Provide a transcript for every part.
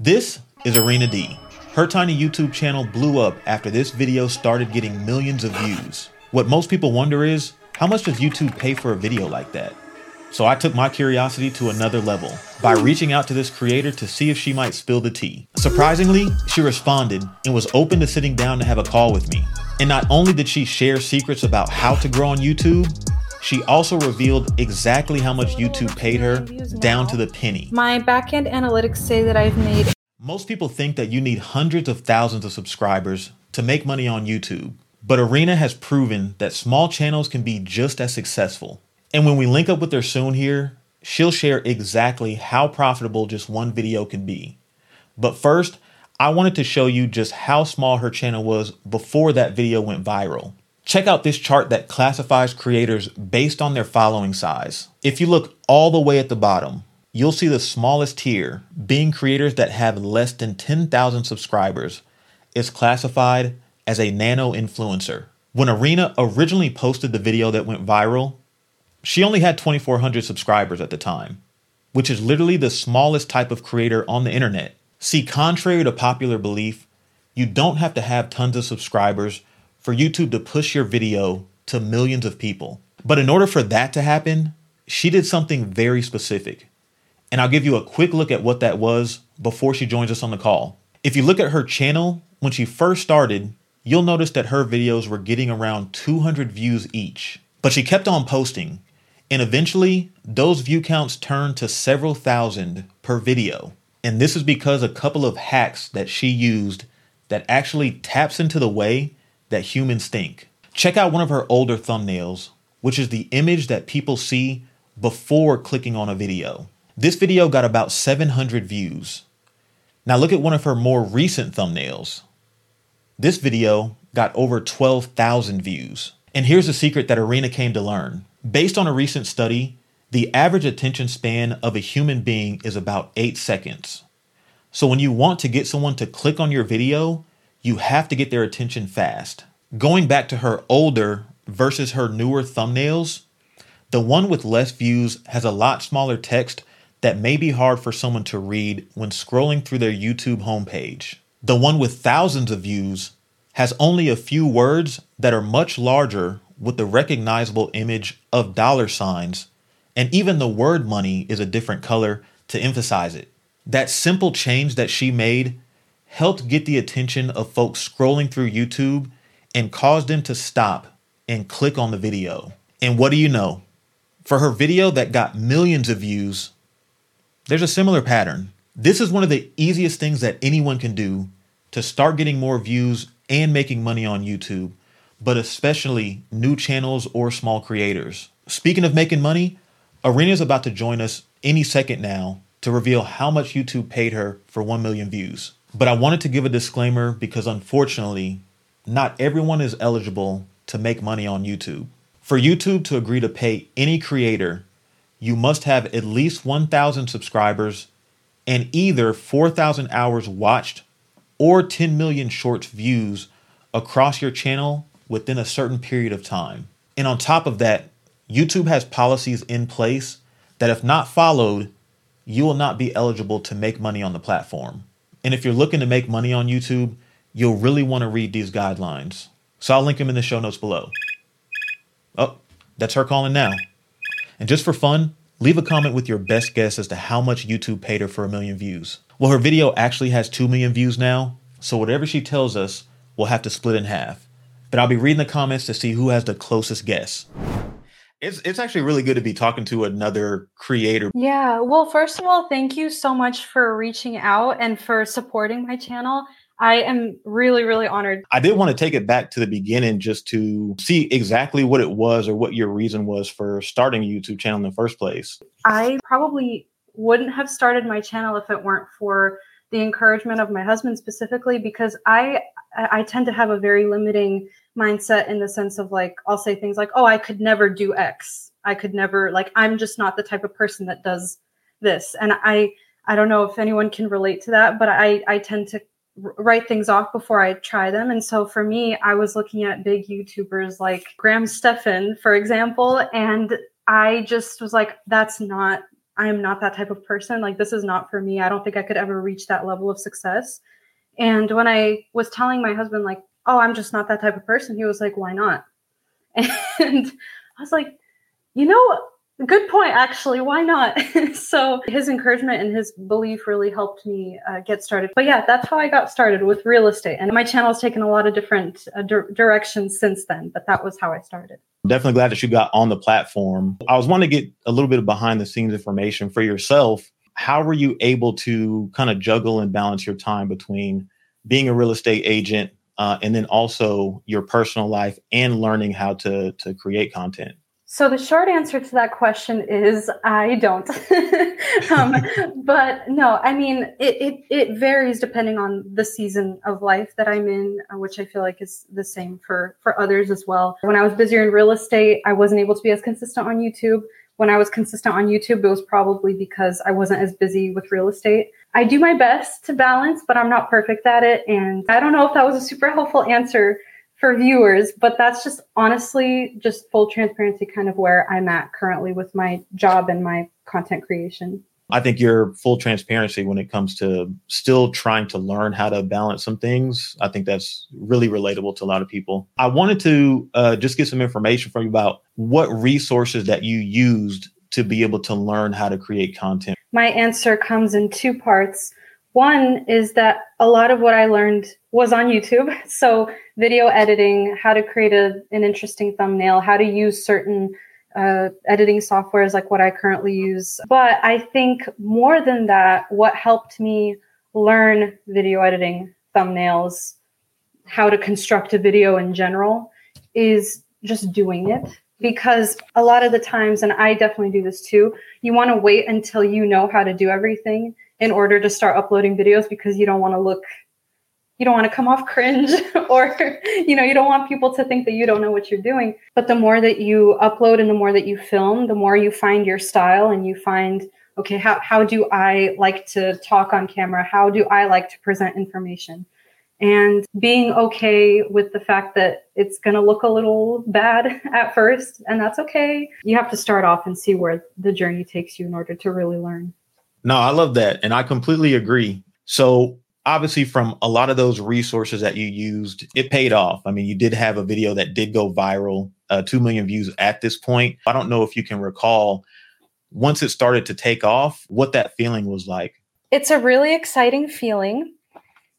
This is Irina Dee. Her tiny YouTube channel blew up after this video started getting millions of views. What most people wonder is, how much does YouTube pay for a video like that? So I took my curiosity to another level by reaching out to this creator to see if she might spill the tea. Surprisingly, she responded and was open to sitting down to have a call with me. And not only did she share secrets about how to grow on YouTube, she also revealed exactly how much YouTube paid her down to the penny. My backend analytics say that I've made most people think that you need hundreds of thousands of subscribers to make money on YouTube, but Irina has proven that small channels can be just as successful. And when we link up with her soon here, she'll share exactly how profitable just one video can be. But first, I wanted to show you just how small her channel was before that video went viral. Check out this chart that classifies creators based on their following size. If you look all the way at the bottom, you'll see the smallest tier, being creators that have less than 10,000 subscribers, is classified as a nano influencer. When Irina originally posted the video that went viral, she only had 2,400 subscribers at the time, which is literally the smallest type of creator on the internet. See, contrary to popular belief, you don't have to have tons of subscribers for YouTube to push your video to millions of people. But in order for that to happen, she did something very specific. And I'll give you a quick look at what that was before she joins us on the call. If you look at her channel, when she first started, you'll notice that her videos were getting around 200 views each. But she kept on posting, and eventually, those view counts turned to several thousand per video. And this is because a couple of hacks that she used that actually taps into the way that humans think. Check out one of her older thumbnails, which is the image that people see before clicking on a video. This video got about 700 views. Now look at one of her more recent thumbnails. This video got over 12,000 views. And here's a secret that Irina came to learn. Based on a recent study, the average attention span of a human being is about 8 seconds. So when you want to get someone to click on your video, you have to get their attention fast. Going back to her older versus her newer thumbnails, the one with less views has a lot smaller text that may be hard for someone to read when scrolling through their YouTube homepage. The one with thousands of views has only a few words that are much larger with the recognizable image of dollar signs, and even the word money is a different color to emphasize it. That simple change that she made helped get the attention of folks scrolling through YouTube and caused them to stop and click on the video. And what do you know? For her video that got millions of views, there's a similar pattern. This is one of the easiest things that anyone can do to start getting more views and making money on YouTube, but especially new channels or small creators. Speaking of making money, Irina is about to join us any second now to reveal how much YouTube paid her for 1 million views. But I wanted to give a disclaimer because unfortunately, not everyone is eligible to make money on YouTube. For YouTube to agree to pay any creator you must have at least 1,000 subscribers and either 4,000 hours watched or 10 million shorts views across your channel within a certain period of time. And on top of that, YouTube has policies in place that, if not followed, you will not be eligible to make money on the platform. And if you're looking to make money on YouTube, you'll really want to read these guidelines. So I'll link them in the show notes below. Oh, that's her calling now. And just for fun, leave a comment with your best guess as to how much YouTube paid her for a million views. Well, her video actually has 2 million views now, so whatever she tells us, we'll have to split in half. But I'll be reading the comments to see who has the closest guess. It's it's actually really good to be talking to another creator. Yeah. Well, first of all, thank you so much for reaching out and for supporting my channel. I am really, really honored. I did want to take it back to the beginning just to see exactly what it was or what your reason was for starting a YouTube channel in the first place. I probably wouldn't have started my channel if it weren't for the encouragement of my husband specifically because I I tend to have a very limiting mindset in the sense of like I'll say things like, "Oh, I could never do X. I could never like I'm just not the type of person that does this." And I I don't know if anyone can relate to that, but I I tend to write things off before I try them. And so for me, I was looking at big YouTubers like Graham Stephan, for example, and I just was like, that's not I am not that type of person. Like, this is not for me. I don't think I could ever reach that level of success. And when I was telling my husband, like, oh, I'm just not that type of person, he was like, why not? And I was like, you know, good point, actually. Why not? so his encouragement and his belief really helped me uh, get started. But yeah, that's how I got started with real estate. And my channel has taken a lot of different uh, di- directions since then, but that was how I started. Definitely glad that you got on the platform. I was wanting to get a little bit of behind the scenes information for yourself. How were you able to kind of juggle and balance your time between being a real estate agent uh, and then also your personal life and learning how to to create content? So the short answer to that question is I don't. um, but no, I mean it, it, it varies depending on the season of life that I'm in, uh, which I feel like is the same for for others as well. When I was busier in real estate, I wasn't able to be as consistent on YouTube. When I was consistent on YouTube, it was probably because I wasn't as busy with real estate. I do my best to balance, but I'm not perfect at it. And I don't know if that was a super helpful answer for viewers, but that's just honestly just full transparency kind of where I'm at currently with my job and my content creation. I think your full transparency when it comes to still trying to learn how to balance some things. I think that's really relatable to a lot of people. I wanted to uh, just get some information from you about what resources that you used to be able to learn how to create content. My answer comes in two parts. One is that a lot of what I learned was on YouTube. So, video editing, how to create a, an interesting thumbnail, how to use certain uh, editing is like what I currently use. But I think more than that, what helped me learn video editing, thumbnails, how to construct a video in general is just doing it. Because a lot of the times, and I definitely do this too, you want to wait until you know how to do everything in order to start uploading videos because you don't want to look you don't want to come off cringe or you know you don't want people to think that you don't know what you're doing but the more that you upload and the more that you film the more you find your style and you find okay how, how do i like to talk on camera how do i like to present information and being okay with the fact that it's going to look a little bad at first and that's okay you have to start off and see where the journey takes you in order to really learn no, I love that. And I completely agree. So, obviously, from a lot of those resources that you used, it paid off. I mean, you did have a video that did go viral, uh, 2 million views at this point. I don't know if you can recall once it started to take off, what that feeling was like. It's a really exciting feeling.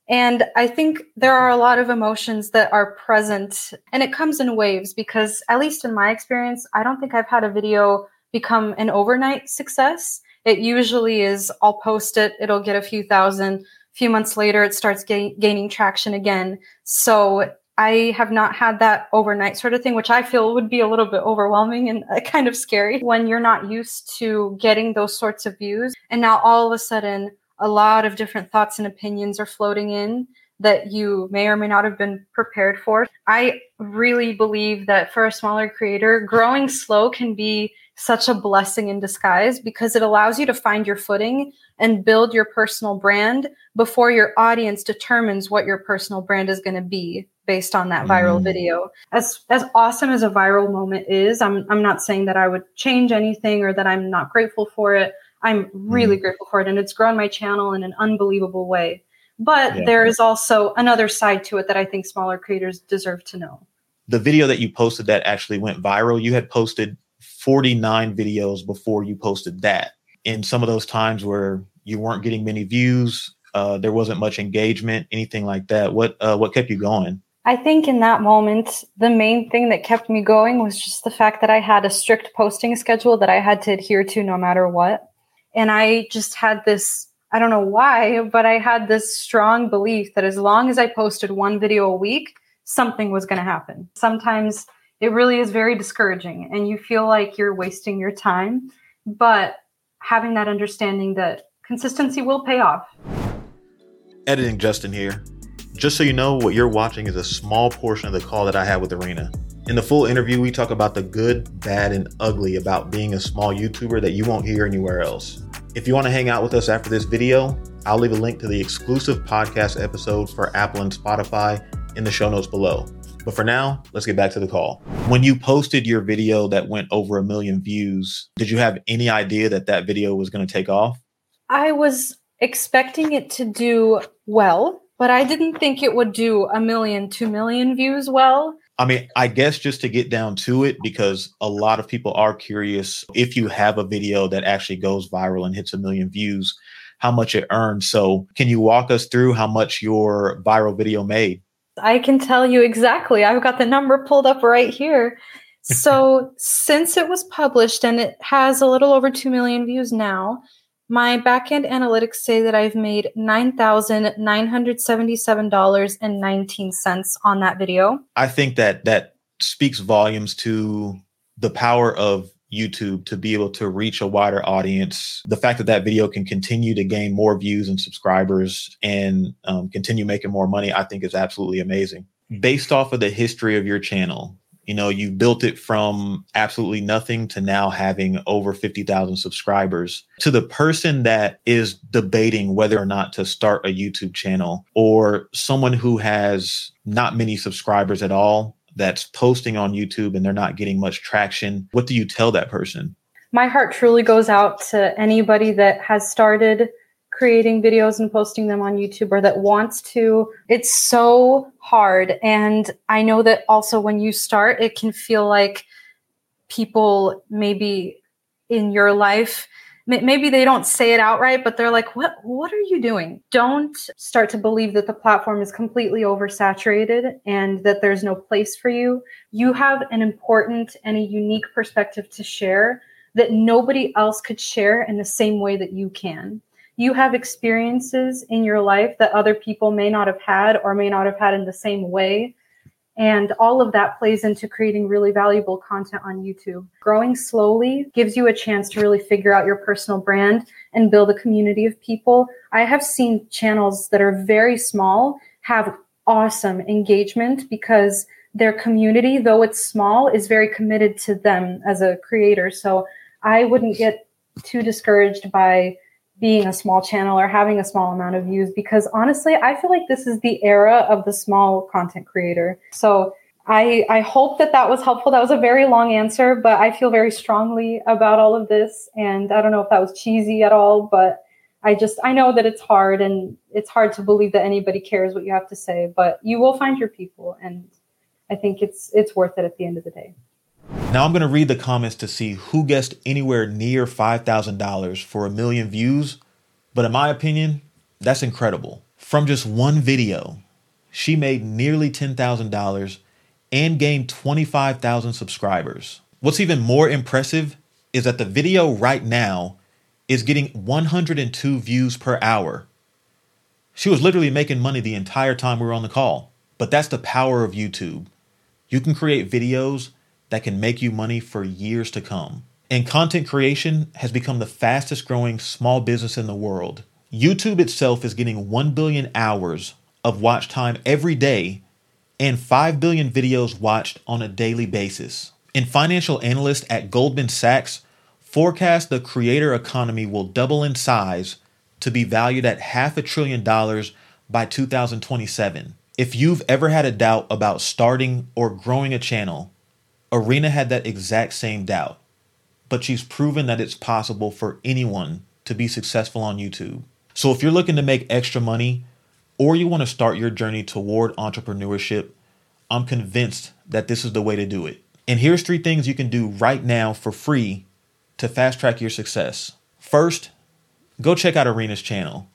And I think there are a lot of emotions that are present, and it comes in waves because, at least in my experience, I don't think I've had a video become an overnight success it usually is I'll post it, it'll get a few thousand. A few months later, it starts ga- gaining traction again. So I have not had that overnight sort of thing, which I feel would be a little bit overwhelming and uh, kind of scary when you're not used to getting those sorts of views. And now all of a sudden, a lot of different thoughts and opinions are floating in that you may or may not have been prepared for. I really believe that for a smaller creator, growing slow can be such a blessing in disguise because it allows you to find your footing and build your personal brand before your audience determines what your personal brand is going to be based on that viral mm. video. As as awesome as a viral moment is, I'm I'm not saying that I would change anything or that I'm not grateful for it. I'm really mm. grateful for it and it's grown my channel in an unbelievable way. But yeah. there is also another side to it that I think smaller creators deserve to know. The video that you posted that actually went viral, you had posted 49 videos before you posted that. In some of those times where you weren't getting many views, uh, there wasn't much engagement, anything like that. What uh, what kept you going? I think in that moment, the main thing that kept me going was just the fact that I had a strict posting schedule that I had to adhere to no matter what. And I just had this I don't know why, but I had this strong belief that as long as I posted one video a week, something was going to happen. Sometimes it really is very discouraging and you feel like you're wasting your time. But having that understanding that consistency will pay off. Editing Justin here. Just so you know, what you're watching is a small portion of the call that I had with Irina. In the full interview, we talk about the good, bad, and ugly about being a small YouTuber that you won't hear anywhere else. If you want to hang out with us after this video, I'll leave a link to the exclusive podcast episode for Apple and Spotify in the show notes below. But for now, let's get back to the call. When you posted your video that went over a million views, did you have any idea that that video was going to take off? I was expecting it to do well, but I didn't think it would do a million, two million views well. I mean, I guess just to get down to it, because a lot of people are curious if you have a video that actually goes viral and hits a million views, how much it earns. So, can you walk us through how much your viral video made? I can tell you exactly. I've got the number pulled up right here. So, since it was published and it has a little over 2 million views now, my backend analytics say that I've made $9,977.19 on that video. I think that that speaks volumes to the power of YouTube to be able to reach a wider audience. The fact that that video can continue to gain more views and subscribers and um, continue making more money, I think is absolutely amazing. Based off of the history of your channel, you know, you built it from absolutely nothing to now having over 50,000 subscribers. To the person that is debating whether or not to start a YouTube channel or someone who has not many subscribers at all, that's posting on YouTube and they're not getting much traction, what do you tell that person? My heart truly goes out to anybody that has started creating videos and posting them on YouTube or that wants to. It's so hard. And I know that also when you start, it can feel like people maybe in your life maybe they don't say it outright but they're like what what are you doing? Don't start to believe that the platform is completely oversaturated and that there's no place for you. You have an important and a unique perspective to share that nobody else could share in the same way that you can. You have experiences in your life that other people may not have had or may not have had in the same way and all of that plays into creating really valuable content on YouTube. Growing slowly gives you a chance to really figure out your personal brand and build a community of people. I have seen channels that are very small have awesome engagement because their community, though it's small, is very committed to them as a creator. So I wouldn't get too discouraged by being a small channel or having a small amount of views because honestly, I feel like this is the era of the small content creator. So I, I hope that that was helpful. That was a very long answer, but I feel very strongly about all of this. And I don't know if that was cheesy at all, but I just, I know that it's hard and it's hard to believe that anybody cares what you have to say, but you will find your people. And I think it's, it's worth it at the end of the day. Now I'm going to read the comments to see who guessed anywhere near $5,000 for a million views. But in my opinion, that's incredible. From just one video, she made nearly $10,000 and gained 25,000 subscribers. What's even more impressive is that the video right now is getting 102 views per hour. She was literally making money the entire time we were on the call. But that's the power of YouTube. You can create videos that can make you money for years to come. And content creation has become the fastest growing small business in the world. YouTube itself is getting 1 billion hours of watch time every day and 5 billion videos watched on a daily basis. And financial analysts at Goldman Sachs forecast the creator economy will double in size to be valued at half a trillion dollars by 2027. If you've ever had a doubt about starting or growing a channel, Irina had that exact same doubt, but she's proven that it's possible for anyone to be successful on YouTube. So if you're looking to make extra money or you want to start your journey toward entrepreneurship, I'm convinced that this is the way to do it. And here's three things you can do right now for free to fast track your success. First, go check out Irina's channel.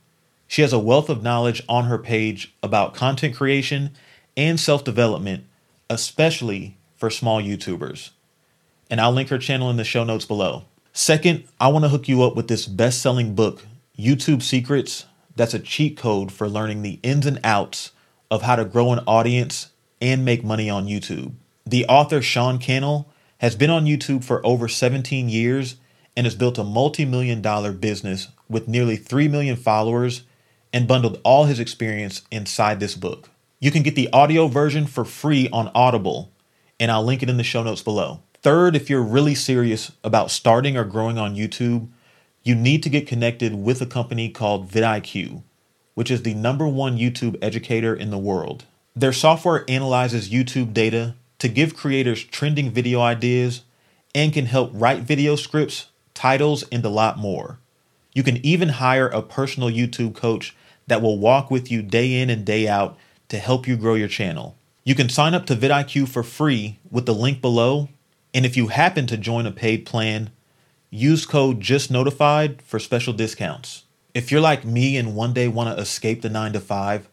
She has a wealth of knowledge on her page about content creation and self development, especially for small YouTubers. And I'll link her channel in the show notes below. Second, I want to hook you up with this best selling book, YouTube Secrets. That's a cheat code for learning the ins and outs of how to grow an audience and make money on YouTube. The author, Sean Cannell, has been on YouTube for over 17 years and has built a multi million dollar business with nearly 3 million followers and bundled all his experience inside this book. You can get the audio version for free on Audible and I'll link it in the show notes below. Third, if you're really serious about starting or growing on YouTube, you need to get connected with a company called vidIQ, which is the number one YouTube educator in the world. Their software analyzes YouTube data to give creators trending video ideas and can help write video scripts, titles, and a lot more. You can even hire a personal YouTube coach that will walk with you day in and day out to help you grow your channel. You can sign up to vidIQ for free with the link below, and if you happen to join a paid plan, use code JUSTNOTIFIED for special discounts. If you're like me and one day want to escape the 9 to 5,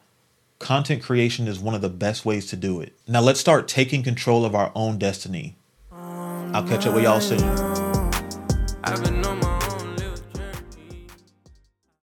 content creation is one of the best ways to do it. Now let's start taking control of our own destiny. I'll catch up with y'all soon.